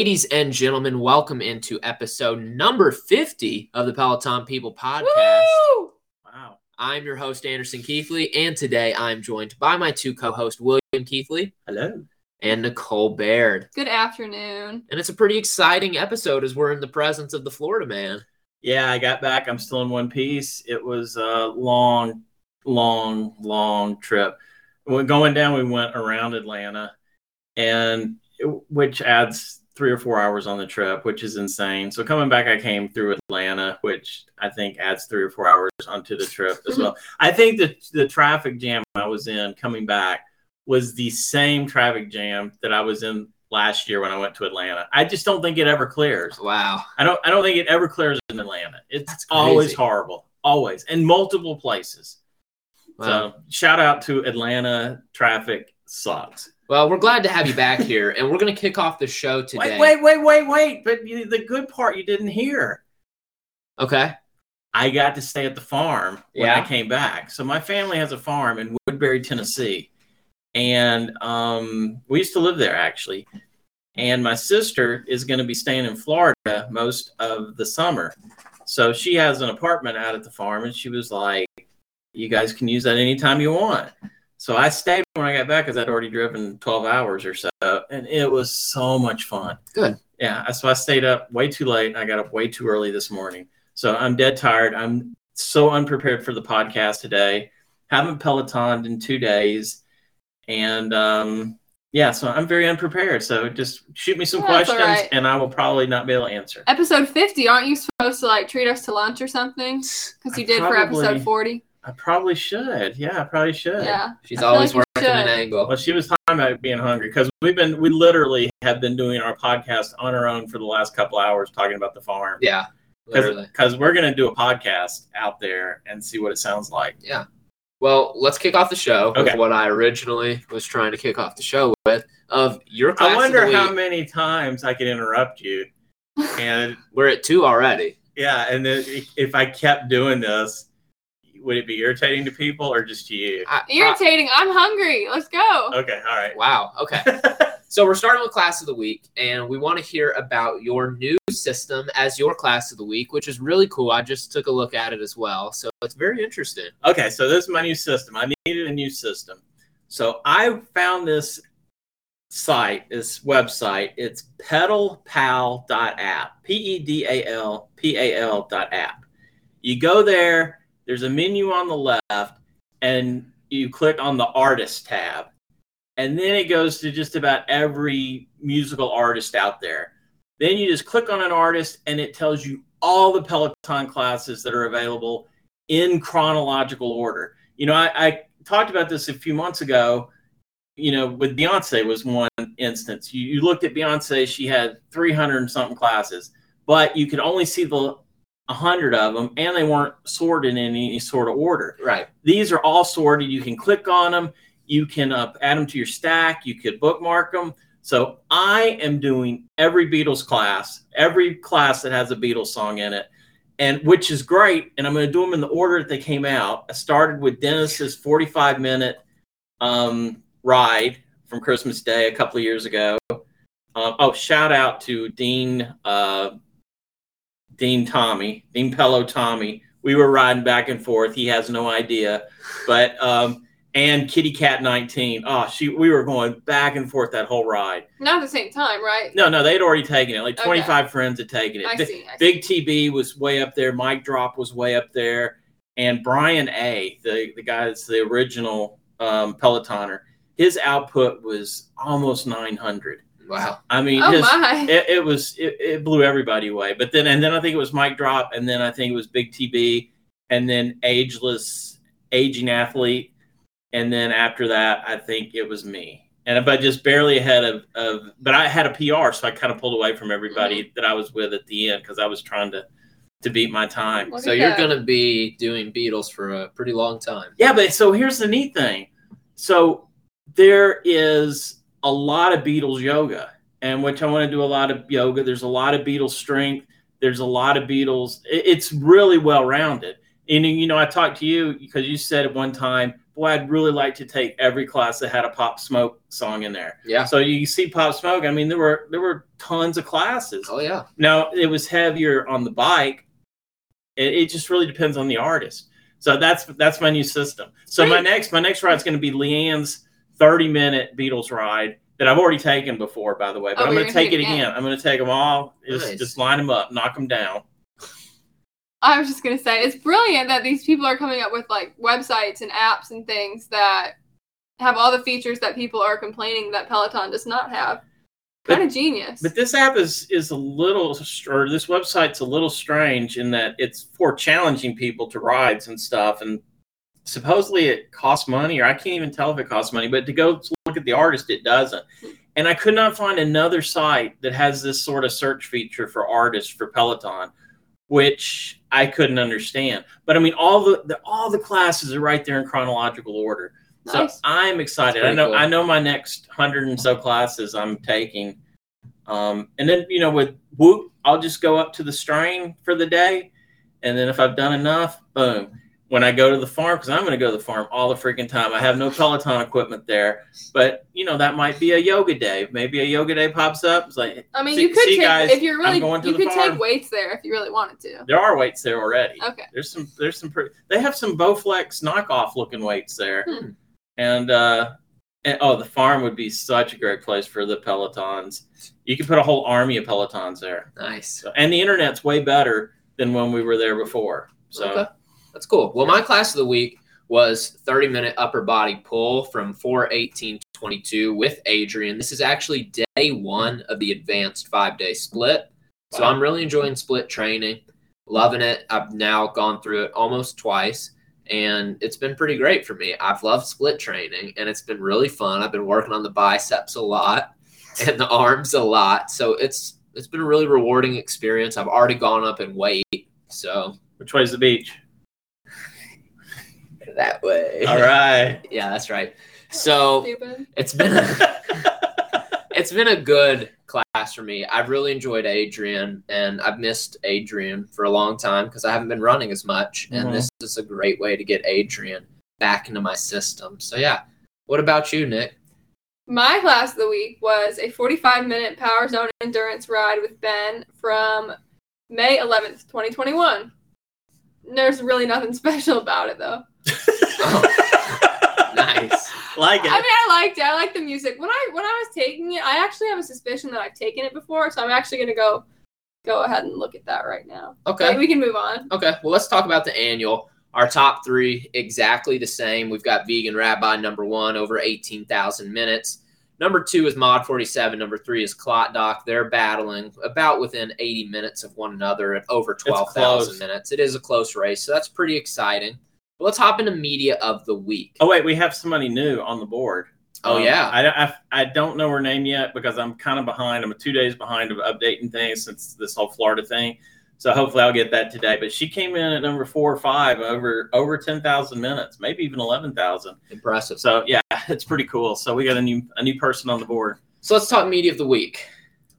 Ladies and gentlemen, welcome into episode number 50 of the Peloton People podcast. Woo! Wow. I'm your host, Anderson Keithley, and today I'm joined by my two co hosts, William Keithley Hello. and Nicole Baird. Good afternoon. And it's a pretty exciting episode as we're in the presence of the Florida man. Yeah, I got back. I'm still in one piece. It was a long, long, long trip. When going down, we went around Atlanta, and which adds three or four hours on the trip, which is insane. So coming back, I came through Atlanta, which I think adds three or four hours onto the trip as well. I think that the traffic jam I was in coming back was the same traffic jam that I was in last year when I went to Atlanta. I just don't think it ever clears. Wow. I don't I don't think it ever clears in Atlanta. It's always horrible. Always. In multiple places. Wow. So shout out to Atlanta traffic sucks. Well, we're glad to have you back here, and we're going to kick off the show today. Wait, wait, wait, wait, wait. But you, the good part you didn't hear. Okay. I got to stay at the farm when Yeah. I came back. So my family has a farm in Woodbury, Tennessee. And um, we used to live there actually. And my sister is going to be staying in Florida most of the summer. So she has an apartment out at the farm and she was like, You guys can use that anytime you want. So I stayed when I got back because I'd already driven 12 hours or so. And it was so much fun. Good. Yeah. So I stayed up way too late. I got up way too early this morning. So I'm dead tired. I'm so unprepared for the podcast today. Haven't Pelotoned in two days. And um, yeah, so I'm very unprepared. So just shoot me some That's all questions right. and I will probably not be able to answer. Episode 50, aren't you supposed to like treat us to lunch or something? Because you I did for episode 40. I probably should. Yeah, I probably should. Yeah. She's always like you working an angle. Well, she was talking about being hungry because we've been, we literally have been doing our podcast on our own for the last couple hours talking about the farm. Yeah. Because we're going to do a podcast out there and see what it sounds like. Yeah. Well, let's kick off the show with what I originally was trying to kick off the show with of your class. I of wonder the how week. many times I could interrupt you. And We're at two already. yeah, and then if I kept doing this, would it be irritating to people or just to you? I- Irritating. I'm hungry. Let's go. Okay, all right. Wow. Okay. so we're starting with class of the week, and we want to hear about your new system as your class of the week, which is really cool. I just took a look at it as well, so it's very interesting. Okay, so this is my new system. I needed a new system. So I found this site, this website. It's pedalpal.app. P E D A L P A L dot app. You go there, there's a menu on the left, and you click on the artist tab. And then it goes to just about every musical artist out there. Then you just click on an artist and it tells you all the Peloton classes that are available in chronological order. You know, I, I talked about this a few months ago. You know, with Beyonce was one instance. You, you looked at Beyonce; she had 300 and something classes, but you could only see the 100 of them, and they weren't sorted in any sort of order. Right. These are all sorted. You can click on them. You can uh, add them to your stack. You could bookmark them. So I am doing every Beatles class, every class that has a Beatles song in it, and which is great. And I'm going to do them in the order that they came out. I started with Denis's 45 minute um, ride from Christmas Day a couple of years ago. Um, oh, shout out to Dean uh, Dean Tommy, Dean Pello Tommy. We were riding back and forth. He has no idea, but um, and Kitty Cat 19. Oh, she we were going back and forth that whole ride. Not at the same time, right? No, no, they'd already taken it. Like Okay. 25 friends had taken it. I see. I see. Big TB was way up there. Mike Drop was way up there, and Brian A, the the guy that's the original um, Pelotoner, his output was almost 900. Wow. I mean, Oh his, my. it, it was it, it blew everybody away. But then and then I think it was Mike Drop, and then I think it was Big TB, and then Ageless Aging Athlete, and then after that I think it was me. And but just barely ahead of, of but I had a PR, so I kind of pulled away from everybody Mm-hmm. that I was with at the end because I was trying to to beat my time. Look So you're that. going to be doing Beatles for a pretty long time. Yeah, but so here's the neat thing. So there is a lot of Beatles yoga, and which I want to do a lot of yoga. There's a lot of Beatles strength. There's a lot of Beatles. It's really well rounded. And you know, I talked to you because you said at one time, boy, I'd really like to take every class that had a Pop Smoke song in there. Yeah. So you see Pop Smoke. I mean, there were there were tons of classes. Oh yeah. Now it was heavier on the bike. It, it just really depends on the artist. So that's that's my new system. So my next my next ride is going to be Leanne's thirty minute Beatles ride that I've already taken before, by the way. But Oh, I'm going to take it again. I'm going to take them all. Just Nice. just line them up, knock them down. I was just gonna say it's brilliant that these people are coming up with like websites and apps and things that have all the features that people are complaining that Peloton does not have. Kind of genius. But this app is is a little, or this website's a little strange in that it's for challenging people to rides and stuff. And supposedly it costs money, or I can't even tell if it costs money. But to go look at the artist, it doesn't. And I could not find another site that has this sort of search feature for artists for Peloton, which I couldn't understand. But I mean, all the, the all the classes are right there in chronological order. So Nice. I'm excited. I know cool. I know my next hundred and so classes I'm taking. Um, and then you know with Whoop, I'll just go up to the strain for the day, and then if I've done enough, boom. When I go to the farm, because I'm going to go to the farm all the freaking time. I have no Peloton equipment there, but you know that might be a yoga day. Maybe a yoga day pops up. It's like I mean, see- you could take guys, if you're really going to you the could farm. take weights there if you really wanted to. there are weights there already. Okay. There's some there's some pretty, they have some Bowflex knockoff looking weights there. Hmm. And uh and, oh the farm would be such a great place for the pelotons. You could put a whole army of pelotons there. Nice. So, and the internet's way better than when we were there before. So Okay. That's cool. Well, my class of the week was 30 minute upper body pull from 41822 with Adrian. This is actually day one of the advanced five day split. So Wow. I'm really enjoying split training, loving it. I've now gone through it almost twice. And it's been pretty great for me. I've loved split training and it's been really fun. I've been working on the biceps a lot and the arms a lot. So it's it's been a really rewarding experience. I've already gone up in weight. So which way's the beach? That way. All right. Yeah, that's right. So Stupid. it's been a, it's been a good class for me. I've really enjoyed Adrian, and I've missed Adrian for a long time because I haven't been running as much. And mm-hmm. this is a great way to get Adrian back into my system. So yeah. What about you, Nick? My class of the week was a 45 minute Power Zone endurance ride with Ben from May 11th, 2021. There's really nothing special about it though. Nice. like I mean. I liked it. I liked the music. When I when I was taking it, I actually have a suspicion that I've taken it before, so I'm actually gonna go go ahead and look at that right now. Okay. Okay, we can move on. Okay, well, let's talk about the annual. Our top three exactly the same. We've got Vegan Rabbi number one, over 18,000 minutes. Number two is Mod 47. Number three is Clot Doc. They're battling about within 80 minutes of one another at over 12,000 close. minutes. It is a close race, so that's pretty exciting. But let's hop into media of the week. Oh wait, we have somebody new on the board. Oh, Um, yeah. I, I, I don't know her name yet because I'm kind of behind. I'm two days behind of updating things since this whole Florida thing. So hopefully I'll get that today. But she came in at number four or five over over ten thousand minutes, maybe even eleven thousand. Impressive. So yeah, it's pretty cool. So we got a new a new person on the board. So let's talk media of the week.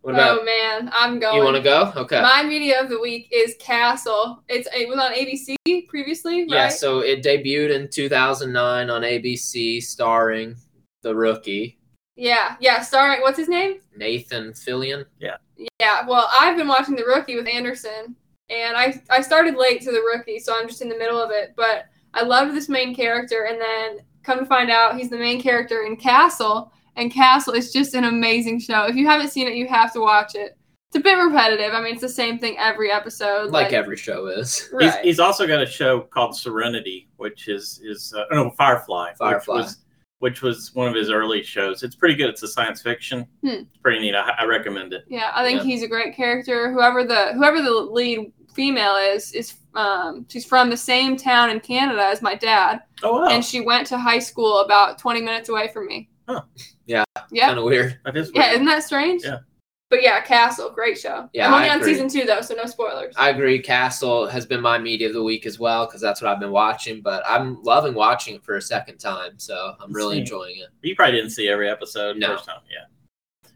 What about oh man, I'm going. you? Want to go? Okay. My media of the week is Castle. It's it was on ABC previously, Yeah, right? so it debuted in 2009 on ABC, starring the rookie Yeah, yeah. Starring what's his name? Nathan Fillion. Yeah. Yeah. Well, I've been watching the rookie with Anderson, and I I started late to the rookie, so I'm just in the middle of it. But I loved this main character, and then come to find out, he's the main character in Castle, and Castle is just an amazing show. If you haven't seen it, you have to watch it. It's a bit repetitive. I mean, it's the same thing every episode. Like every show is. He's, he's also got a show called Serenity, which is is uh, no Firefly. Firefly. Which was, which was one of his early shows. It's pretty good. It's a science fiction. Hmm. It's pretty neat. I, I recommend it. Yeah, I think Yeah. he's a great character. Whoever the whoever the lead female is is um she's from the same town in Canada as my dad, Oh wow, and she went to high school about 20 minutes away from me. Huh. Yeah. Yeah. Kind of weird. that is Yeah, isn't that strange? Yeah. But yeah, Castle, great show. Yeah, I'm only I on agree. season two though, so no spoilers. I agree. Castle has been my media of the week as well because that's what I've been watching. But I'm loving watching it for a second time, so I'm really See. enjoying it. You probably didn't see every episode No. first time. Yeah.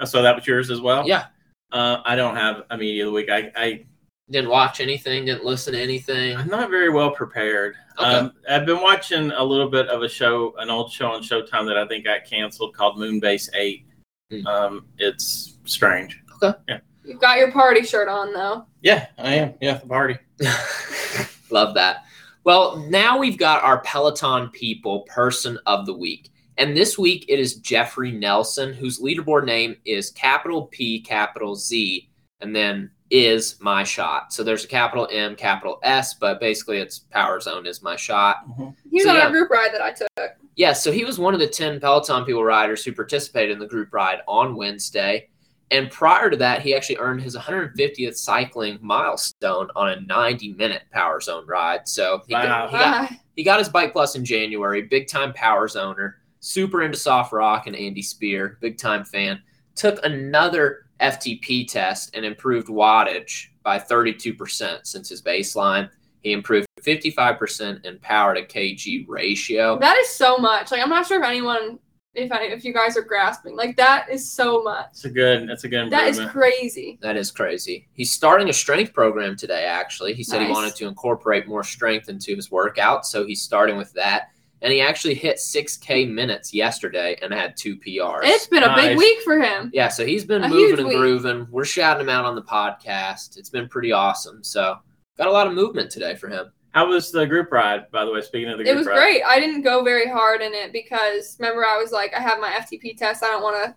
Uh, So that was yours as well. Yeah. Uh, I don't have a media of the week. I, I Didn't watch anything. Didn't listen to anything. I'm not very well prepared. Okay. Um, I've been watching a little bit of a show, an old show on Showtime that I think got canceled called Moonbase Eight. Hmm. Um, it's strange. Okay. Yeah. You've got your party shirt on though. Yeah, I am. Yeah, the party. Love that. Well, now we've got our Peloton people person of the week. And this week it is Jeffrey Nelson, whose leaderboard name is capital P, capital Z, and then is my shot. So there's a capital M, capital S, but basically it's Power Zone is my shot. Mm-hmm. He was So, on yeah. our group ride that I took. Yeah, so he was one of the 10 Peloton people riders who participated in the group ride on Wednesday. And prior to that, he actually earned his 150th cycling milestone on a 90 minute Power Zone ride. So he, Wow. got, he, got, he got his Bike Plus in January, big time Power Zoner, super into soft rock and Andy Speer, big time fan. Took another FTP test and improved wattage by 32% since his baseline. He improved 55% in power to kg ratio. that is so much. Like I'm not sure if anyone, if I, if you guys are grasping, like that is so much. It's a good. It's a good That is crazy. That is crazy. He's starting a strength program today, actually. He said he wanted to incorporate more strength into his workout, so he's starting with that. And he actually hit 6K minutes yesterday and had two PRs. It's been a big week for him. yeah, so he's been A moving huge and week. grooving. We're shouting him out on the podcast. It's been pretty awesome. So, got a lot of movement today for him. How was the group ride? By the way, speaking of the group ride? It was ride, great. I didn't go very hard in it because remember I was like I have my FTP test. I don't want to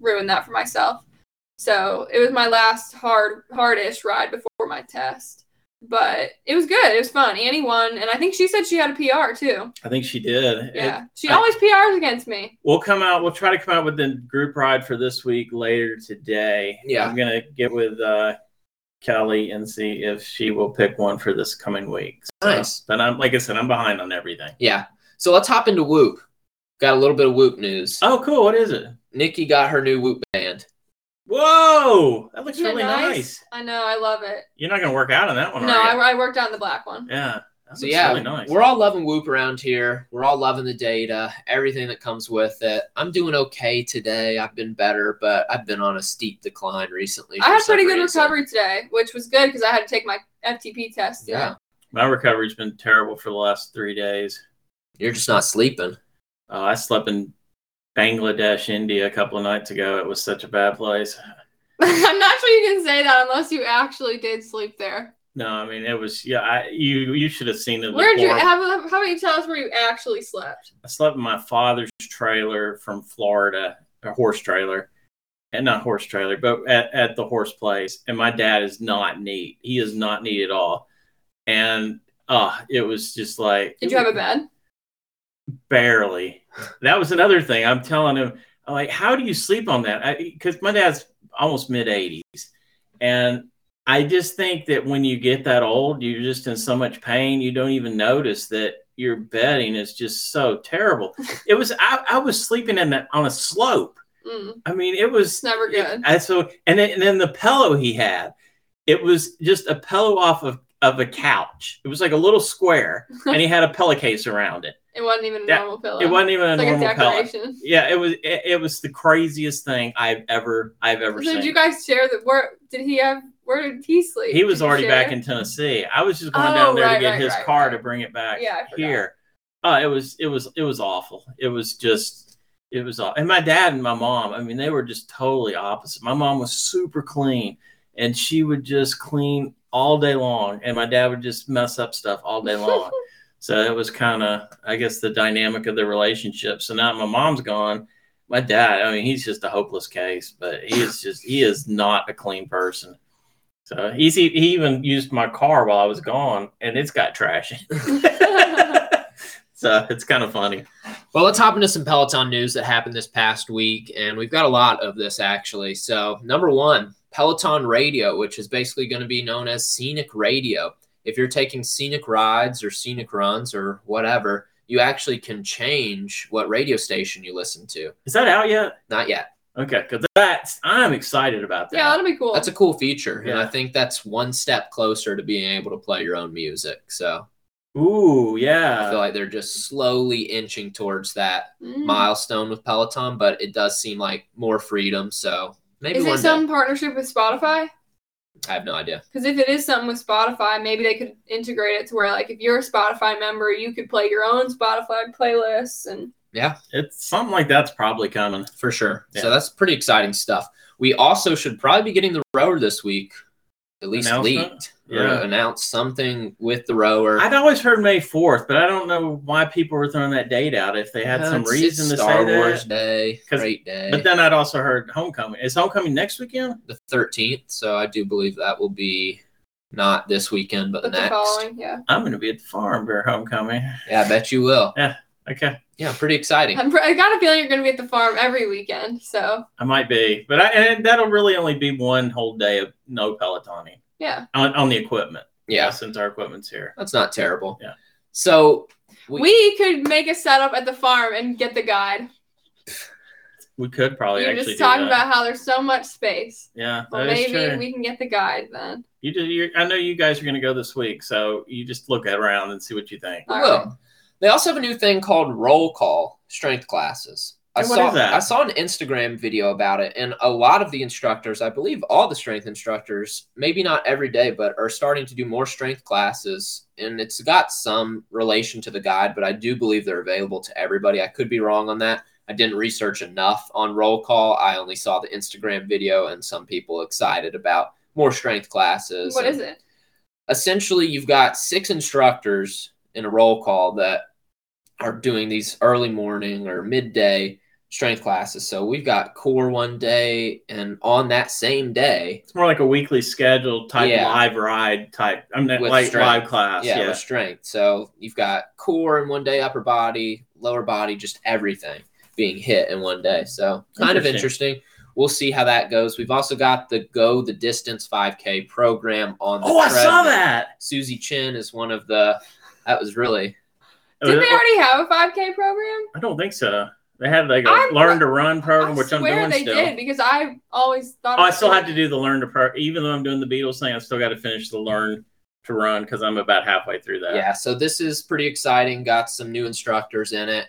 ruin that for myself. So it was my last hard hardish ride before my test. But it was good. It was fun. Annie won, and I think she said she had a PR too. I think she did. It- Yeah, she I- always PRs against me. we'll come out. We'll try to come out with the group ride for this week later today. Yeah. I'm gonna get with uh, Kelly and see if she will pick one for this coming week. So, Nice. But I'm like I said, I'm behind on everything. Yeah. So, let's hop into Whoop. Got a little bit of Whoop news. Oh, cool. What is it? Nikki got her new Whoop band. Whoa, that looks really nice? I know. I love it. You're not gonna work out on that one, no, are you? I, I worked on the black one. yeah. That So looks yeah, really nice. we're all loving Whoop around here. We're all loving the data, everything that comes with it. I'm doing okay today. I've been better, but I've been on a steep decline recently. I for had some pretty good reason. recovery today, which was good because I had to take my FTP test. today. Yeah, My recovery's been terrible for the last three days. you're just not sleeping. Uh, I slept in Bangladesh, India, a couple of nights ago. It was such a bad place. I'm not sure you can say that unless you actually did sleep there. No, I mean it was. Yeah, I, you you should have seen it. Where'd you horrible- have? How about you tell us where you actually slept? I slept in my father's trailer from Florida, a horse trailer, and not horse trailer, but at, at the horse place. And my dad is not neat. He is not neat at all. And uh it was just like Did you have a bed? Barely. That was another thing. I'm telling him, I'm like, how do you sleep on that? Because my dad's almost mid 80s, and I just think that when you get that old, you're just in so much pain, you don't even notice that your bedding is just so terrible. It was I, I was sleeping in that on a slope. Mm, I mean, it was it's never good. and so and then, and then the pillow he had, it was just a pillow off of of a couch. It was like a little square, and he had a pillowcase around it. It wasn't even a Yeah, normal pillow. It wasn't even a It's like a normal pillow. Yeah, it was. It, it was the craziest thing I've ever I've ever So seen. did you guys share the where? Did he have? Where did he sleep? he was Did already back in Tennessee. I was just going Oh, down there right, to get right, his right, car to bring it back Yeah, here. Uh, it was it was it was awful. It was just it was aw- and my dad and my mom. I mean, they were just totally opposite. My mom was super clean, and she would just clean all day long, and my dad would just mess up stuff all day long. so it was kind of, I guess, the dynamic of the relationship. So now my mom's gone. My dad, I mean, he's just a hopeless case, but he is just he is not a clean person. So he's he even used my car while I was gone, and it's got trash. so it's kind of funny. Well, let's hop into some Peloton news that happened this past week, and we've got a lot of this actually. So, number one, Peloton Radio, which is basically going to be known as Scenic Radio. If you're taking scenic rides or scenic runs or whatever, you actually can change what radio station you listen to. Is that out yet? Not yet. Okay, because that's I'm excited about that. yeah, that'll be cool. That's a cool feature, and I think that's one step closer to being able to play your own music. So, Ooh, yeah, I feel like they're just slowly inching towards that Mm. milestone with Peloton, but it does seem like more freedom. So maybe Is one it day. some partnership with Spotify? I have no idea. Because if it is something with Spotify, maybe they could integrate it to where, like, if you're a Spotify member, you could play your own Spotify playlists. And Yeah, It's something like that's probably coming. For sure. Yeah. So that's pretty exciting stuff. We also should probably be getting the rower this week, at least Announcement? Leaked. Yeah. Or announce something with the rower. I'd always heard May fourth, but I don't know why people were throwing that date out. If they had Uh, some it's- reason it's to Star say Wars that. Day, 'Cause- great day. But then I'd also heard homecoming. Is homecoming next weekend? the 13th. So I do believe that will be not this weekend, but the but the next. following, yeah. I'm going to be at the farm for homecoming. Yeah, I bet you will. Yeah. Okay, Yeah, pretty exciting. I'm, I got a feeling you're going to be at the farm every weekend. So, I might be, but I, and that'll really only be one whole day of no pelotoning yeah. on, on the equipment. Yeah, since our equipment's here. that's not terrible. Yeah. So We, could make a setup at the farm and get the guide. We could probably You're actually just do talking about how there's so much space. yeah, Well, maybe true. we can get the guide then. You did. You, I know you guys are going to go this week, so you just look around and see what you think. we All will. right. They also have a new thing called roll call strength classes. I saw that? I saw an Instagram video about it, and a lot of the instructors, I believe all the strength instructors, maybe not every day, but are starting to do more strength classes. And it's got some relation to the guide, but I do believe they're available to everybody. I could be wrong on that. I didn't research enough on roll call. I only saw the Instagram video and some people excited about more strength classes. What is it? essentially you've got six instructors in a roll call that are doing these early morning or midday strength classes. So we've got core one day, and on that same day, It's more like a weekly scheduled type Yeah. live ride type. I'm not With like strength. live class. yeah, Yeah, with strength. So you've got core in one day, upper body, lower body, just everything being hit in one day. So kind of Interesting. interesting. We'll see how that goes. We've also got the Go the Distance 5K program on the Oh, I saw that. Susie Chan is one of the. That was really Did they already have a 5K program? I don't think so. They had like a I'm- learn to run program, I which I'm swear doing they still. did because I always thought. Oh, I still was- have to do the learn to pro. Even though I'm doing the Beatles thing, I still got to finish the learn to run because I'm about halfway through that. Yeah, so this is pretty exciting. Got some new instructors in it,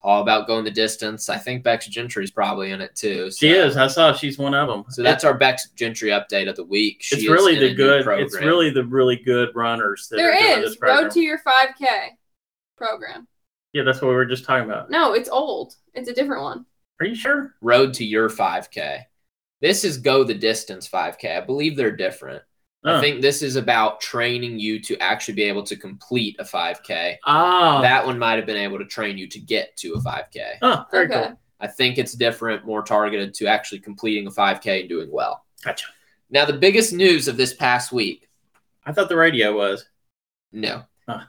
all about going the distance. I think Bex Gentry's probably in it too. She is. I saw she's one of them. So that's our Bex Gentry update of the week. She it's really the good. program. It's really the really good runners that There are doing this program. Road to Your 5K program. Yeah, that's what we were just talking about. No, it's old. It's a different one. Are you sure? Road to Your 5K. This is Go the Distance 5K. I believe they're different. I Oh. think this is about training you to actually be able to complete a 5K. Oh, ah. That one might have been able to train you to get to a 5K. oh, very okay. cool. I think it's different, more targeted to actually completing a 5K and doing well. Gotcha. Now, the biggest news of this past week I thought the radio was. no. Huh.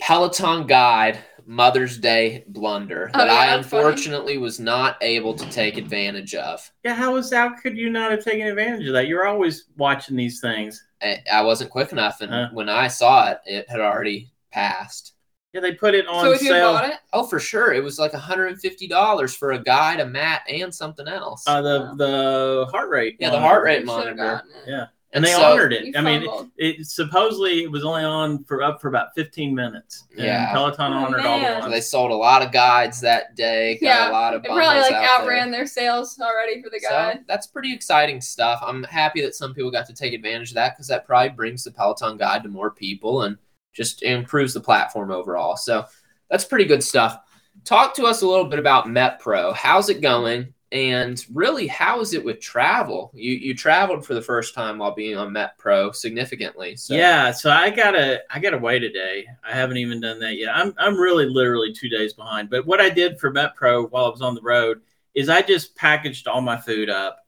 Peloton Guide Mother's Day blunder Oh, that yeah, I that's funny. unfortunately was not able to take advantage of. Yeah, how was how could you not have taken advantage of that? You're always watching these things. I, I wasn't quick enough, and Huh. when I saw it, it had already passed. Yeah, they put it on So if you sale. bought it, Oh, for sure. It was like $150 for a guide, a mat, and something else. Uh, the the heart rate. Yeah, the heart rate monitor. Yeah, and they So- honored it. I mean, it, it supposedly it was only on for up for about 15 minutes. And Yeah. Peloton Oh, honored all the man. So they sold a lot of guides that day. Got Yeah, a lot of It probably like out there. outran their sales already for the So guide. that's pretty exciting stuff. I'm happy that some people got to take advantage of that because that probably brings the Peloton guide to more people and just improves the platform overall. So that's pretty good stuff. Talk to us a little bit about MetPro. How's it going? And really, how is it with travel? You you traveled for the first time while being on MetPro significantly. So Yeah, so I gotta I gotta wait a day. I haven't even done that yet. I'm I'm really literally two days behind. But what I did for MetPro while I was on the road is I just packaged all my food up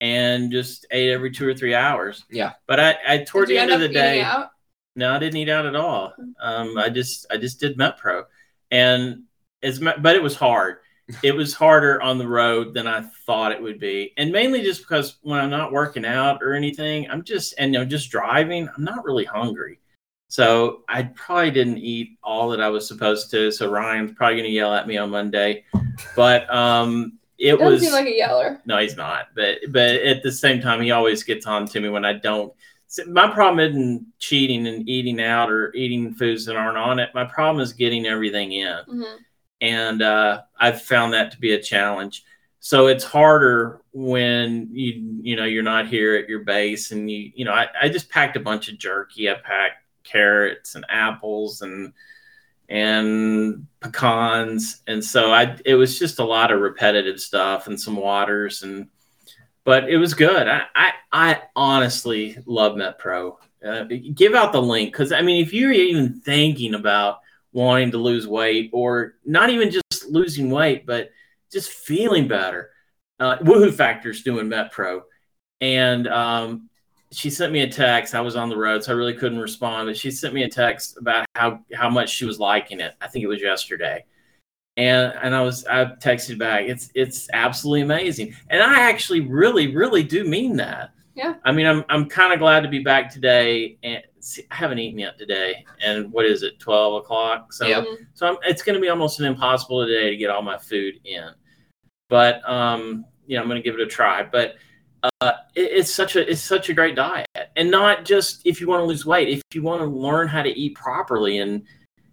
and just ate every two or three hours. Yeah. But I, I toward the end of the day, out? no, I didn't eat out at all. Um, I just I just did MetPro, and as mu- but it was hard. It was harder on the road than I thought it would be, and mainly just because when I'm not working out or anything, I'm just and you know just driving. I'm not really hungry, so I probably didn't eat all that I was supposed to. So Ryan's probably going to yell at me on Monday, but um, it Doesn't was seem like a yeller. no, he's not. But but at the same time, he always gets on to me when I don't. My problem isn't cheating and eating out or eating foods that aren't on it. My problem is getting everything in, Mhm. And uh, I've found that to be a challenge. So it's harder when you you know you're not here at your base, and you you know I, I just packed a bunch of jerky. I packed carrots and apples and and pecans, and so I it was just a lot of repetitive stuff and some waters and but it was good. I I, I honestly love MetPro. Uh, give out the link because I mean, if you're even thinking about wanting to lose weight or not even just losing weight, but just feeling better, uh, Woohoo Factor's doing MetPro, and um, she sent me a text. I was on the road, so I really couldn't respond, but she sent me a text about how how much she was liking it. I think it was yesterday and and I was I texted back. It's it's absolutely amazing, and I actually really really do mean that. Yeah. I mean, I'm I'm kind of glad to be back today, and see, I haven't eaten yet today. And what is it? Twelve o'clock. So Yep. so I'm, it's going to be almost an impossible today to get all my food in. But um, yeah, I'm going to give it a try. But uh, it, it's such a it's such a great diet, and not just if you want to lose weight. If you want to learn how to eat properly and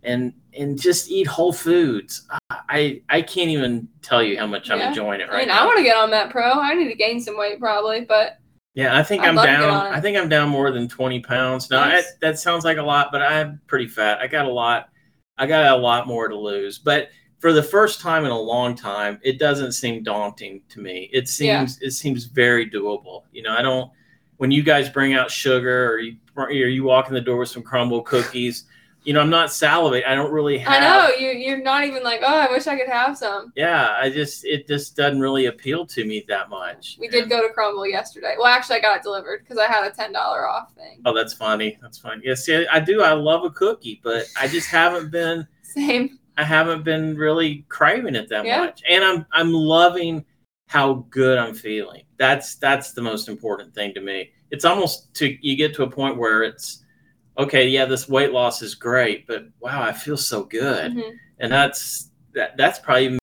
and and just eat whole foods. I I can't even tell you how much I'm enjoying it I right mean, now. I want to get on that pro. I need to gain some weight probably, but yeah, I think I'd I'm love to get down. I think I'm down more than 20 pounds. Now Nice. I, that sounds like a lot, but I'm pretty fat. I got a lot. I got a lot more to lose. But for the first time in a long time, it doesn't seem daunting to me. It Yeah. seems it seems very doable. You know, I don't. When you guys bring out sugar or you or you walk in the door with some Crumbl cookies, you know, I'm not salivating. I don't really have. I know you you're not even like, oh, I wish I could have some. yeah, I just it just doesn't really appeal to me that much. We did go to Crumbl yesterday. Well, actually, I got it delivered because I had a ten dollar off thing. Oh, that's funny. That's funny. Yeah, see, I do. I love a cookie, but I just haven't been. Same. I haven't been really craving it that Yeah. much, and I'm I'm loving how good I'm feeling. That's that's the most important thing to me. It's almost to you get to a point where it's okay. Yeah, this weight loss is great, but wow, I feel so good. Mhm. and that's that that's probably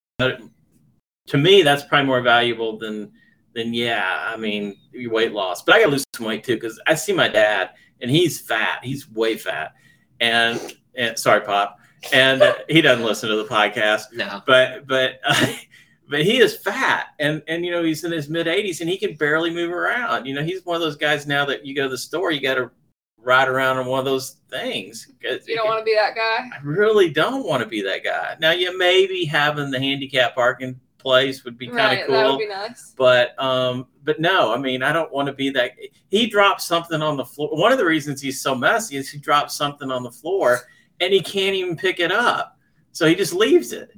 to me that's probably more valuable than than yeah i mean your weight loss but i gotta lose some weight too because i see my dad and he's fat he's way fat and, and sorry pop and uh, he doesn't listen to the podcast No. but but but he is fat and and you know he's in his mid 80s and he can barely move around you know he's one of those guys now that you go to the store you got to ride around on one of those things You don't want to be that guy. I really don't want to be that guy. Now, yeah, maybe having the handicap parking place would be kind right. of That cool, would be nice. but um, but no, I mean, I don't want to be that. He dropped something on the floor. One of the reasons he's so messy is he dropped something on the floor and he can't even pick it up, so he just leaves it.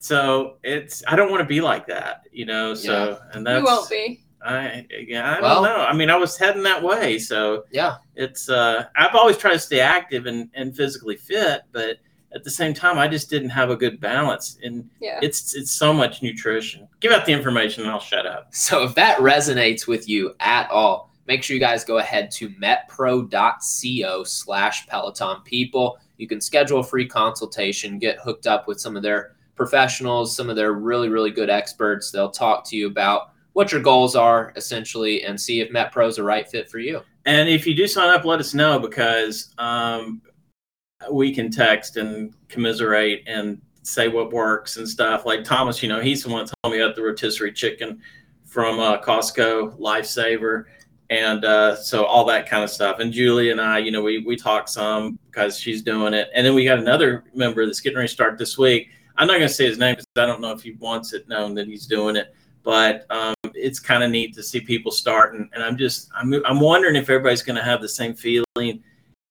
So it's I don't want to be like that, you know. So and that's you won't be. I yeah, I Well- don't know. I mean, I was heading that way, so Yeah. it's uh I've always tried to stay active and, and physically fit, but at the same time I just didn't have a good balance and Yeah. it's it's so much nutrition. Give out the information and I'll shut up. So if that resonates with you at all, make sure you guys go ahead to metpro.co slash Peloton people. You can schedule a free consultation, get hooked up with some of their professionals, some of their really, really good experts. They'll talk to you about what your goals are essentially and see if MetPro is a right fit for you. And if you do sign up, let us know because um we can text and commiserate and say what works and stuff. Like Thomas, you know, he's the one that told me about the rotisserie chicken from uh, Costco, Lifesaver. And uh, so all that kind of stuff. And Julie and I, you know, we we talk some because she's doing it. And then we got another member that's getting ready to start this week. I'm not going to say his name because I don't know if he wants it known that he's doing it. But um, it's kind of neat to see people starting. And I'm just, I'm, I'm wondering if everybody's going to have the same feeling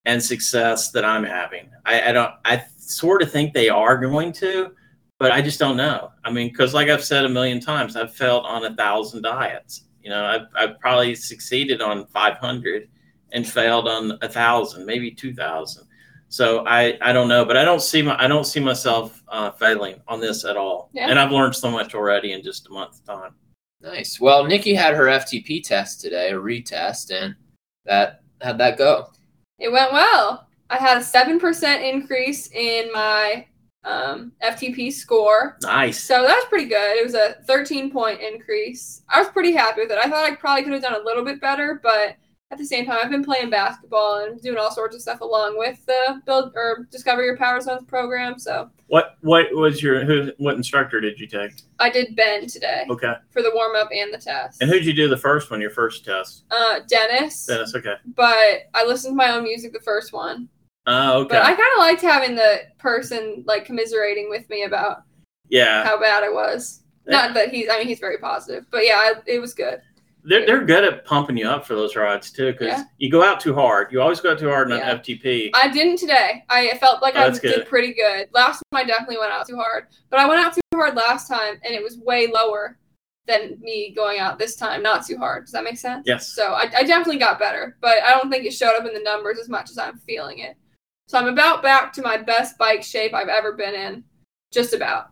and success that I'm having. I, I don't, I sort of think they are going to, but I just don't know. I mean, because like I've said a million times, I've failed on a thousand diets. You know, I've, I've probably succeeded on 500 and failed on a thousand, maybe 2,000. So I, I don't know, but I don't see my, I don't see myself uh, failing on this at all. Yeah. And I've learned so much already in just a month's time. Nice. Well, Nikki had her FTP test today, a retest, and that how'd that go? It went well. I had a seven percent increase in my um, FTP score. Nice. So that's pretty good. It was a 13 point increase. I was pretty happy with it. I thought I probably could have done a little bit better, but at the same time, I've been playing basketball and doing all sorts of stuff along with the build or discover your power zones program. So What what was your who what instructor did you take? I did Ben today Okay. for the warm up and the test. And who'd you do the first one, your first test? Uh, Denis. Denis, okay. But I listened to my own music the first one. Oh, okay. But I kind of liked having the person like commiserating with me about yeah. how bad I was. Not that he's, I mean, he's very positive, but yeah, I, it was good. They're, they're good at pumping you up for those rides too, because Yeah. you go out too hard. You always go out too hard on Yeah. an FTP. I didn't today. I felt like Oh, I did good. pretty good. Last time I definitely went out too hard, but I went out too hard last time, and it was way lower than me going out this time, not too hard. Does that make sense? Yes. So I, I definitely got better, but I don't think it showed up in the numbers as much as I'm feeling it. So I'm about back to my best bike shape I've ever been in, just about.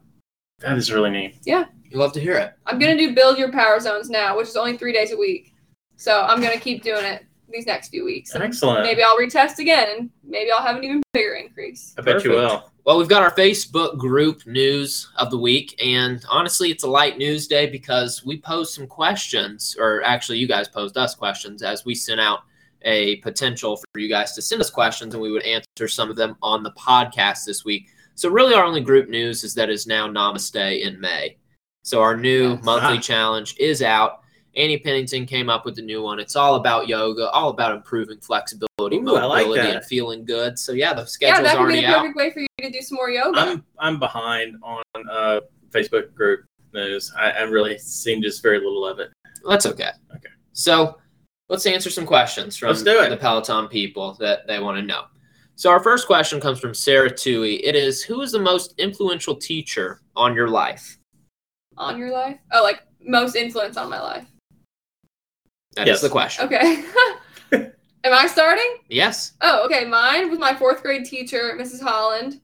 That is really neat. Yeah. You love to hear it. I'm gonna do build your power zones now, which is only three days a week. So I'm gonna keep doing it these next few weeks. And Excellent. maybe I'll retest again, and maybe I'll have an even bigger increase. I bet you will. Well, we've got our Facebook group news of the week, and honestly, it's a light news day because we posed some questions, or actually, you guys posed us questions as we sent out a potential for you guys to send us questions, and we would answer some of them on the podcast this week. So, really, our only group news is that it's now Namaste in May. So, our new Yes. monthly Ah. challenge is out. Annie Pennington came up with the new one. It's all about yoga, all about improving flexibility, Ooh, I like mobility, and feeling good. So, yeah, the Yeah, schedule's that could be already the perfect way for you to do some more yoga. I'm I'm behind on uh, Facebook group news. I, I really seen just very little of it. That's okay. Okay. So let's answer some questions from Let's do it. the Peloton people that they want to know. So our first question comes from Sarah Tui. It is who is the most influential teacher on your life? on your life. Oh, like most influence on my life. That is Yes. the question. Okay. Am I starting? Yes. Oh, okay. Mine was my fourth grade teacher, Mrs. Holland.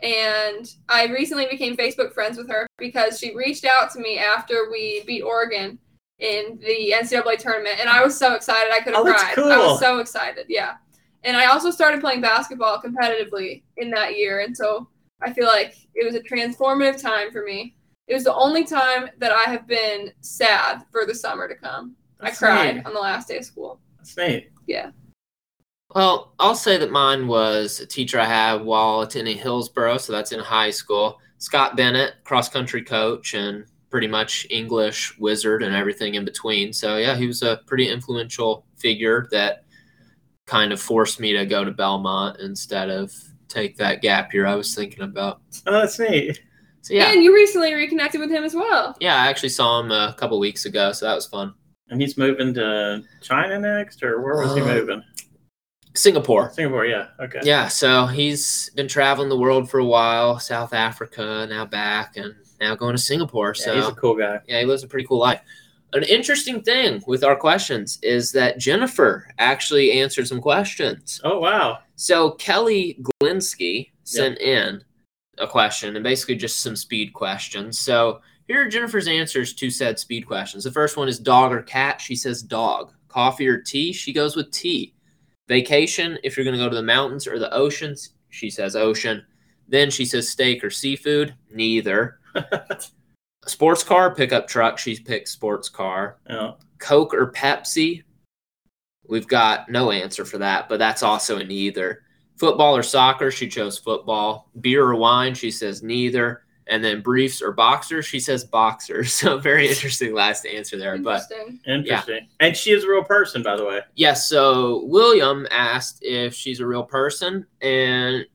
And I recently became Facebook friends with her because she reached out to me after we beat Oregon in the NCAA tournament. And I was so excited. I could have Oh, that's cried. I was so excited. Yeah. And I also started playing basketball competitively in that year. And so I feel like it was a transformative time for me. It was the only time that I have been sad for the summer to come. That's I cried neat. on the last day of school. That's neat. Yeah. Well, I'll say that mine was a teacher I had while attending Hillsboro, so that's in high school. Scott Bennett, cross country coach, and pretty much English wizard and everything in between. So yeah, he was a pretty influential figure that kind of forced me to go to Belmont instead of take that gap year I was thinking about. Oh, that's neat. So yeah, And you recently reconnected with him as well. yeah, I actually saw him a couple weeks ago, so that was fun. And he's moving to China next, or where was he Uh, moving? Singapore. Singapore. Yeah. Okay. Yeah, so he's been traveling the world for a while, South Africa, now back, and now going to Singapore. Yeah, So he's a cool guy. yeah, he lives a pretty cool life. An interesting thing with our questions is that Jennifer actually answered some questions. Oh wow. So Kelly Glinsky sent in a question and basically just some speed questions. So here are Jennifer's answers to said speed questions. The first one is dog or cat. She says dog. Coffee or tea. She goes with tea. Vacation. If you're going to go to the mountains or the oceans, she says ocean. Then she says steak or seafood. Neither. sports car, pickup truck. She's picked sports car. Yeah. Coke or Pepsi? We've got no answer for that, but that's also a neither. Football or soccer? She chose football. Beer or wine? She says neither. And then briefs or boxers? She says boxers. So very interesting last answer there. But Interesting. Interesting. And she is a real person, by the way. yes, so William asked if she's a real person and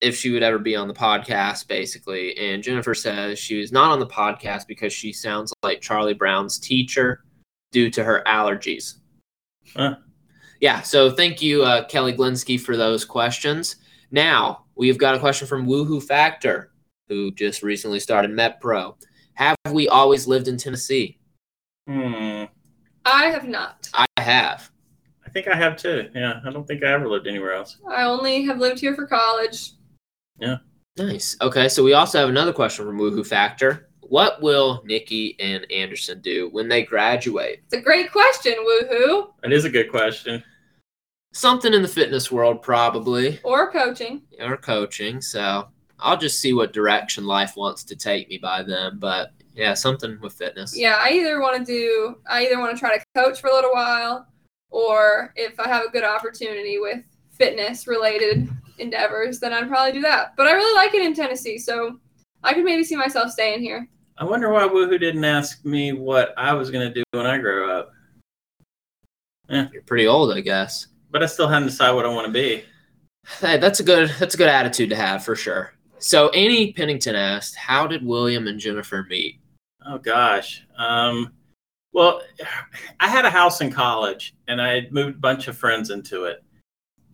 if she would ever be on the podcast, basically. And Jennifer says she was not on the podcast because she sounds like Charlie Brown's teacher due to her allergies. Huh. Yeah, so thank you, uh, Kelly Glinsky, for those questions. Now, we've got a question from Woohoo Factor, who just recently started MetPro. Have we always lived in Tennessee? Hmm. I have not. I have. I think I have too. Yeah. I don't think I ever lived anywhere else. I only have lived here for college. Nice. Okay, so we also have another question from Woohoo Factor. What will Nikki and Anderson do when they graduate? It's a great question, woohoo. It is a good question. Something in the fitness world, probably, Or coaching. or coaching. So I'll just see what direction life wants to take me by then. But yeah, something with fitness. Yeah, I either want to do, I either want to try to coach for a little while, or if I have a good opportunity with fitness related endeavors, then I'd probably do that. But I really like it in Tennessee, so I could maybe see myself staying here. I wonder why Woohoo didn't ask me what I was going to do when I grow up. You're pretty old, I guess. But I still haven't decided what I want to be. Hey, that's a good that's a good attitude to have for sure. So Annie Pennington asked, "How did William and Jennifer meet?" Oh gosh. Um, well, I had a house in college, and I had moved a bunch of friends into it,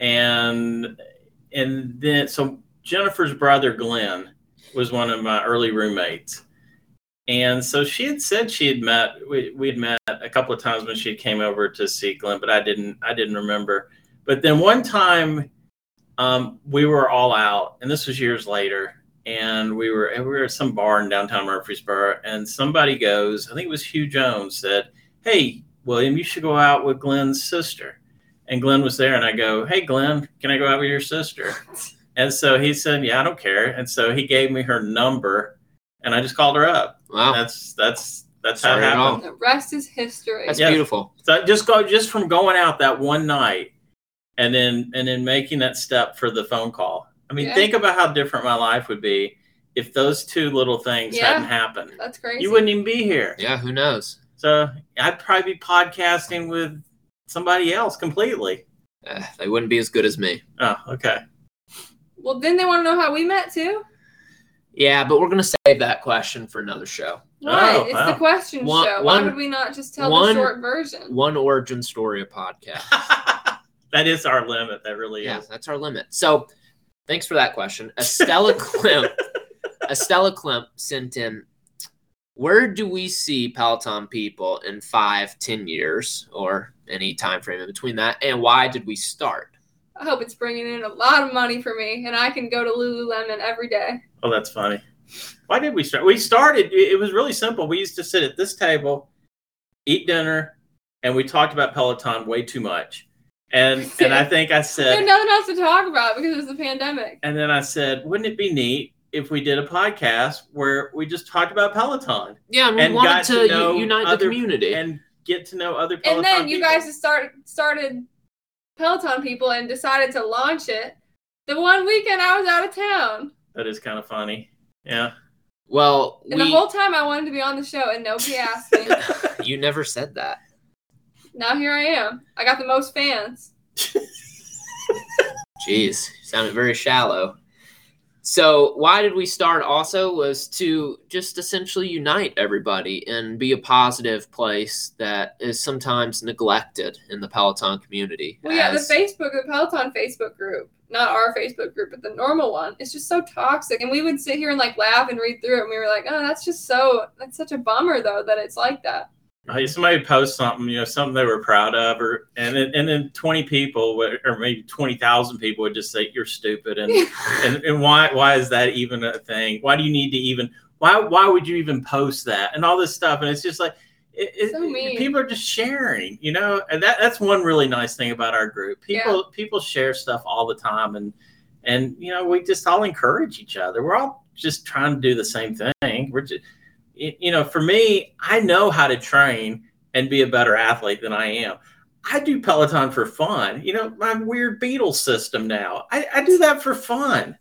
and and then so Jennifer's brother Glenn was one of my early roommates, and so she had said she had met we we had met a couple of times when she came over to see Glenn, but I didn't I didn't remember. But then one time, um, we were all out, and this was years later, and we were we were at some bar in downtown Murfreesboro, and somebody goes, I think it was Hugh Jones, said, "Hey, William, you should go out with Glenn's sister." And Glenn was there, and I go, "Hey, Glenn, can I go out with your sister?" And so he said, "Yeah, I don't care." And so he gave me her number, and I just called her up. Wow, That's that's that's how it all. happened. The rest is history. that's Yeah. beautiful. So just go just from going out that one night, and then and then making that step for the phone call. I mean, Yeah. think about how different my life would be if those two little things Yeah. hadn't happened. That's crazy. You wouldn't even be here. Yeah, who knows? So I'd probably be podcasting with somebody else completely. Eh, they wouldn't be as good as me. Oh, okay. well, then they want to know how we met too. Yeah, but we're gonna save that question for another show. Why? Oh, it's wow. the question One- show. Why would we not just tell one- the short version? One origin story of podcast. that is our limit. That really yeah, is. that's our limit. So, thanks for that question. Estella Klimp, Estella Klimp sent in. Where do we see Peloton people in five, ten years, or any time frame in between that? And why did we start? I hope it's bringing in a lot of money for me, and I can go to Lululemon every day. Oh, that's funny. Why did we start? We started. It it was really simple. We used to sit at this table, eat dinner, and we talked about Peloton way too much. And and I think I We had said, nothing else to talk about because it was the pandemic. and then I said, wouldn't it be neat if we did a podcast where we just talked about Peloton Yeah, and we And wanted got to, to u- know unite the community. and get to know other Peloton And then you people? guys just started started Peloton people and decided to launch it. The one weekend I was out of town, That is kind of funny. Yeah. well, and the whole time I wanted to be on the show, and nobody asked me. you never said that. now here I am. I got the most fans. Jeez, sounded very shallow. So, why did we start also was to just essentially unite everybody and be a positive place that is sometimes neglected in the Peloton community. Well, yeah, the Facebook, the Peloton Facebook group, not our Facebook group, but the normal one, it's just so toxic. And we would sit here and like laugh and read through it, and we were like, oh, that's just so, that's such a bummer though that it's like that. Uh, somebody post something, you know, something they were proud of, or and then, and then twenty people, would, or maybe twenty thousand people would just say you're stupid, and, and and why why is that even a thing? Why do you need to even why why would you even post that and all this stuff? And it's just like it, it- So people are just sharing, you know, and that that's one really nice thing about our group. People people share stuff all the time, and and you know we just all encourage each other. We're all just trying to do the same thing. We're just y- you know, for me, I know how to train and be a better athlete than I am. I do Peloton for fun. You know, my weird Beatles system now. I, I do that for fun.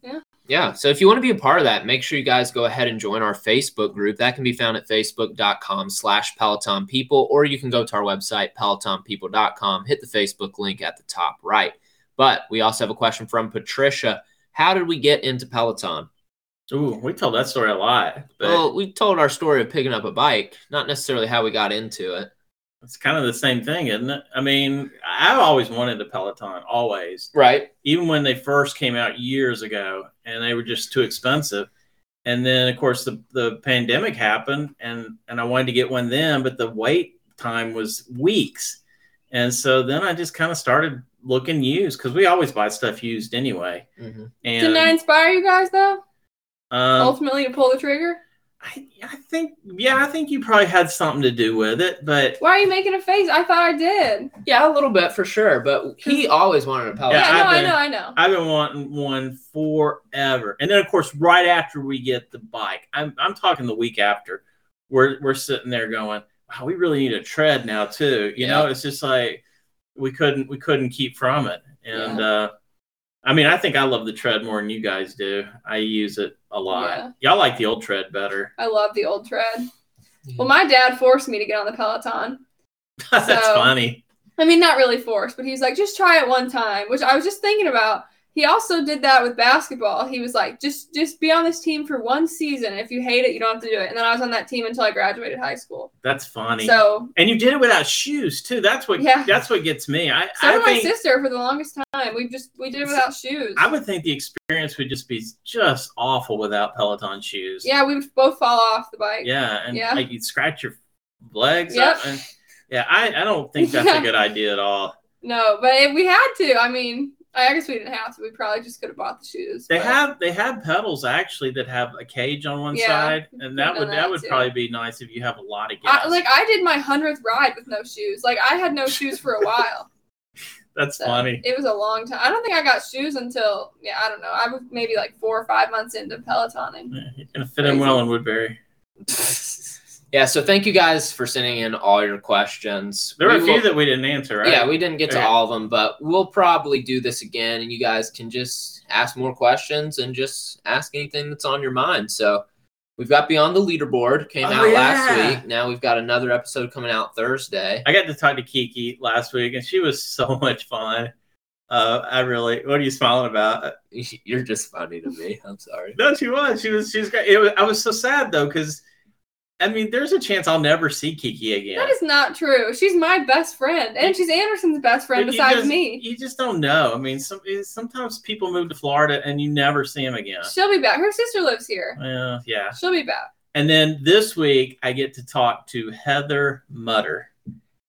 Yeah. So if you want to be a part of that, make sure you guys go ahead and join our Facebook group. That can be found at facebook.com slash Peloton People, or you can go to our website, pelotonpeople.com, hit the Facebook link at the top right. But we also have a question from Patricia. How did we get into Peloton? Ooh, we tell that story a lot, but Well, we told our story of picking up a bike, not necessarily how we got into it. it's kind of the same thing, isn't it? I mean, I've always wanted a Peloton, always. Right. Even when they first came out years ago and they were just too expensive. And then of course the, the pandemic happened and, and I wanted to get one then, but the wait time was weeks. And so then I just kind of started looking used because we always buy stuff used anyway. hmm And Didn't I inspire you guys though? Um, Ultimately to pull the trigger? I, I think, yeah, I think you probably had something to do with it, but Why are you making a face? I thought I did. Yeah, a little bit for sure, but he always wanted a Peloton. Yeah, Yeah, no, I've I know, I know. I've been wanting one forever. And then, of course, right after we get the bike, I'm, I'm talking the week after, we're, we're sitting there going, wow, we really need a tread now, too. You know, it's just like, we couldn't we couldn't keep from it. And uh, I mean, I think I love the tread more than you guys do. I use it a lot. Yeah. Y'all like the old tread better. I love the old tread. Well, my dad forced me to get on the Peloton. That's So- funny. I mean, not really forced, but he's like, just try it one time, which I was just thinking about. He also did that with basketball. He was like, just just be on this team for one season. If you hate it, you don't have to do it. And then I was on that team until I graduated high school. That's funny. So and you did it without shoes too. That's what Yeah. that's what gets me. I so I did my sister for the longest time. We just we did it without shoes. I would think the experience would just be just awful without Peloton shoes. yeah, we would both fall off the bike. Yeah, and Yeah. like you'd scratch your legs Yep. And, yeah, I, I don't think that's Yeah. a good idea at all. No, but if we had to, I mean, I guess we didn't have to. We probably just could have bought the shoes. They but- have they have pedals actually that have a cage on one Yeah, side, and that would that, that would too. probably be nice if you have a lot of gas. I, like I did my hundredth ride with no shoes. Like I had no shoes for a while. that's So, funny. It was a long time. I don't think I got shoes until yeah, I don't know. I was maybe like four or five months into pelotoning. Yeah, gonna fit in well in Woodbury. yeah, so thank you guys for sending in all your questions. There were We a few will- that we didn't answer, right? Yeah, we didn't get to Okay. all of them, but we'll probably do this again, and you guys can just ask more questions and just ask anything that's on your mind. So we've got Beyond the Leaderboard came Oh, out last week. Now we've got another episode coming out Thursday. I got to talk to Kiki last week, and she was so much fun. Uh, I really. What are you smiling about? You're just funny to me. I'm sorry. No, she was. She was. She's great. It was, I was so sad though, because I mean, there's a chance I'll never see Kiki again. That is not true. She's my best friend, and she's Anderson's best friend But you besides just- me. You just don't know. I mean, some, eh, sometimes people move to Florida and you never see them again. She'll be back. Her sister lives here. Well, yeah. She'll be back. And then this week, I get to talk to Heather Mutter.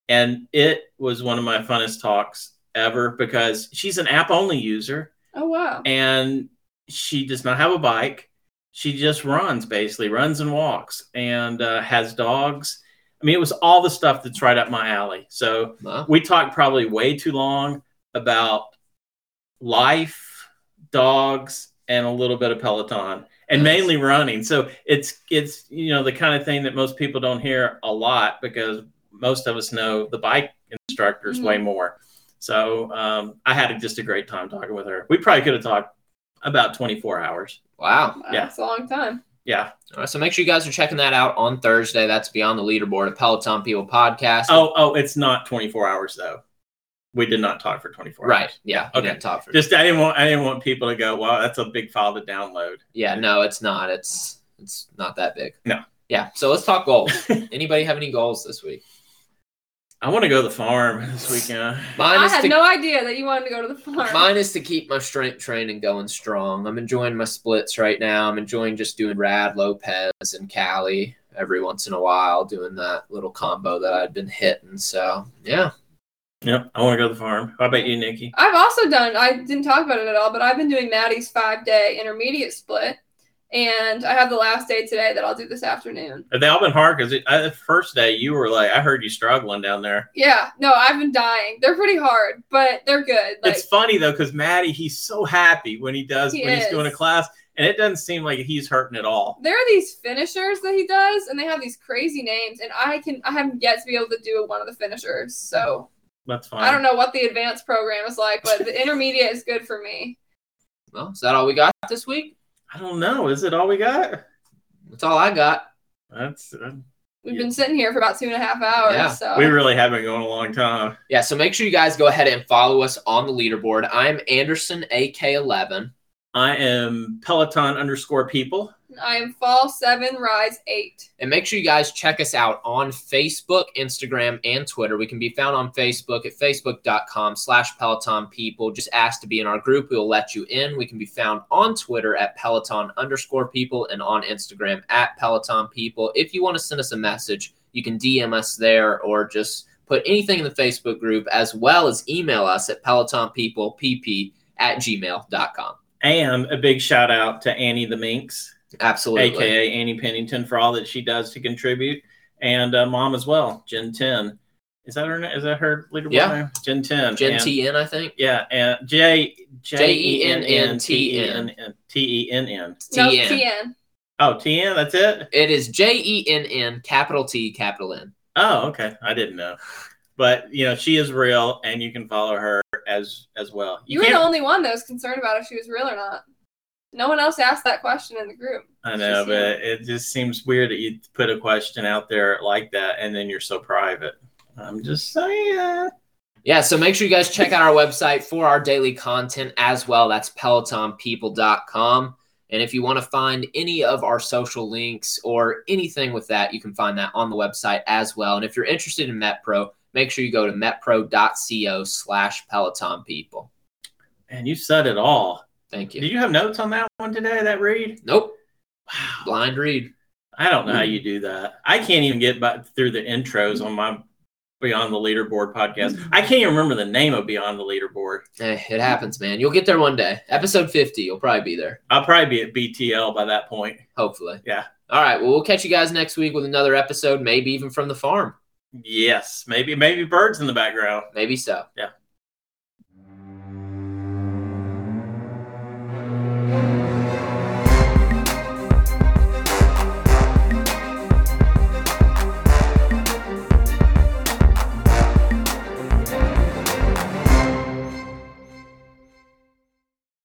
And it was one of my funnest talks ever because she's an app only user Oh wow. and she does not have a bike. She just runs, basically, runs and walks and uh, has dogs. I mean, it was all the stuff that's right up my alley. So Well, we talked probably way too long about life, dogs, and a little bit of Peloton, and Nice. mainly running. So it's it's you know the kind of thing that most people don't hear a lot because most of us know the bike instructors way more. So um, I had just a great time talking with her. We probably could have talked about 24 hours. wow. Wow, Yeah. That's a long time. Yeah. All right, so make sure you guys are checking that out on Thursday. That's Beyond the Leaderboard, a Peloton People podcast. Oh, oh, it's not 24 hours though. We did not talk for 24 right. hours. Yeah. Okay. Okay. Didn't talk for Just I didn't want I didn't want people to go, wow, that's a big file to download. Yeah, no, it's not. It's it's not that big. No. Yeah. So let's talk goals. Anybody have any goals this week? I want to go to the farm this weekend. Mine I had to, no idea that you wanted to go to the farm. mine is to keep my strength training going strong. I'm enjoying my splits right now. I'm enjoying just doing Rad Lopez and Callie every once in a while, doing that little combo that I'd been hitting. So yeah. Yep, I want to go to the farm. How about you, Nikki? I've also done. I didn't talk about it at all, but I've been doing Matty's five day intermediate split, and I have the last day today that I'll do this afternoon. Have they all been hard? Because the first day you were like, I heard you struggling down there. Yeah, no, I've been dying. They're pretty hard, but they're good. Like, it's funny though, because Matty, he's so happy when he does He when he's doing a class, and it doesn't seem like he's hurting at all. there are these finishers that he does, and they have these crazy names, and I can I haven't yet to be able to do one of the finishers. So That's fine. I don't know what the advanced program is like, but the intermediate is good for me. Well, is that all we got this week? I don't know. Is it all we got? That's all I got. That's uh, We've Yeah. been sitting here for about two and a half hours. Yeah, so we really have been going a long time. Yeah, so make sure you guys go ahead and follow us on the leaderboard. I'm Anderson AK11. I am Peloton underscore people. I am fall seven, rise eight. And make sure you guys check us out on Facebook, Instagram, and Twitter. We can be found on Facebook at facebook.com slash Peloton people. Just ask to be in our group. We'll let you in. We can be found on Twitter at Peloton underscore people and on Instagram at Peloton people. If you want to send us a message, you can DM us there or just put anything in the Facebook group as well as email us at pelotonpeoplepp at gmail.com. And a big shout out to Annie the Minx, Absolutely. aka Annie Pennington, for all that she does to contribute, and uh, mom as well, Jen Ten. Is that her? na- Is that her leaderboard Yeah. name? Jen Ten. Jen And- TN, I think. Yeah, and J J E N N T E J-E-N-N-T-N. N N T E N N. No, TN. TN. Oh, T N. That's it. It is J E N N, capital T, capital N. Oh, okay. I didn't know. But you know, she is real, and you can follow her as as well. You, were the only one that was concerned about if she was real or not. No one else asked that question in the group. I know, Just you. but it just seems weird that you put a question out there like that, and then you're so private. I'm just saying. Yeah, so make sure you guys check out our website for our daily content as well. That's pelotonpeople.com. And if you want to find any of our social links or anything with that, you can find that on the website as well. And if you're interested in MetPro, make sure you go to metpro.co slash Peloton people. And you said it all. Thank you. Did you have notes on that one today? That read? Nope. Wow. Blind read. I don't know how you do that. I can't even get back through the intros on my Beyond the Leaderboard podcast. I can't even remember the name of Beyond the Leaderboard. Eh, it happens, man. You'll get there one day. Episode 50, you'll probably be there. I'll probably be at BTL by that point. Hopefully. Yeah. All right. Well, we'll catch you guys next week with another episode, maybe even from the farm. Yes, maybe maybe birds in the background. Maybe so. Yeah.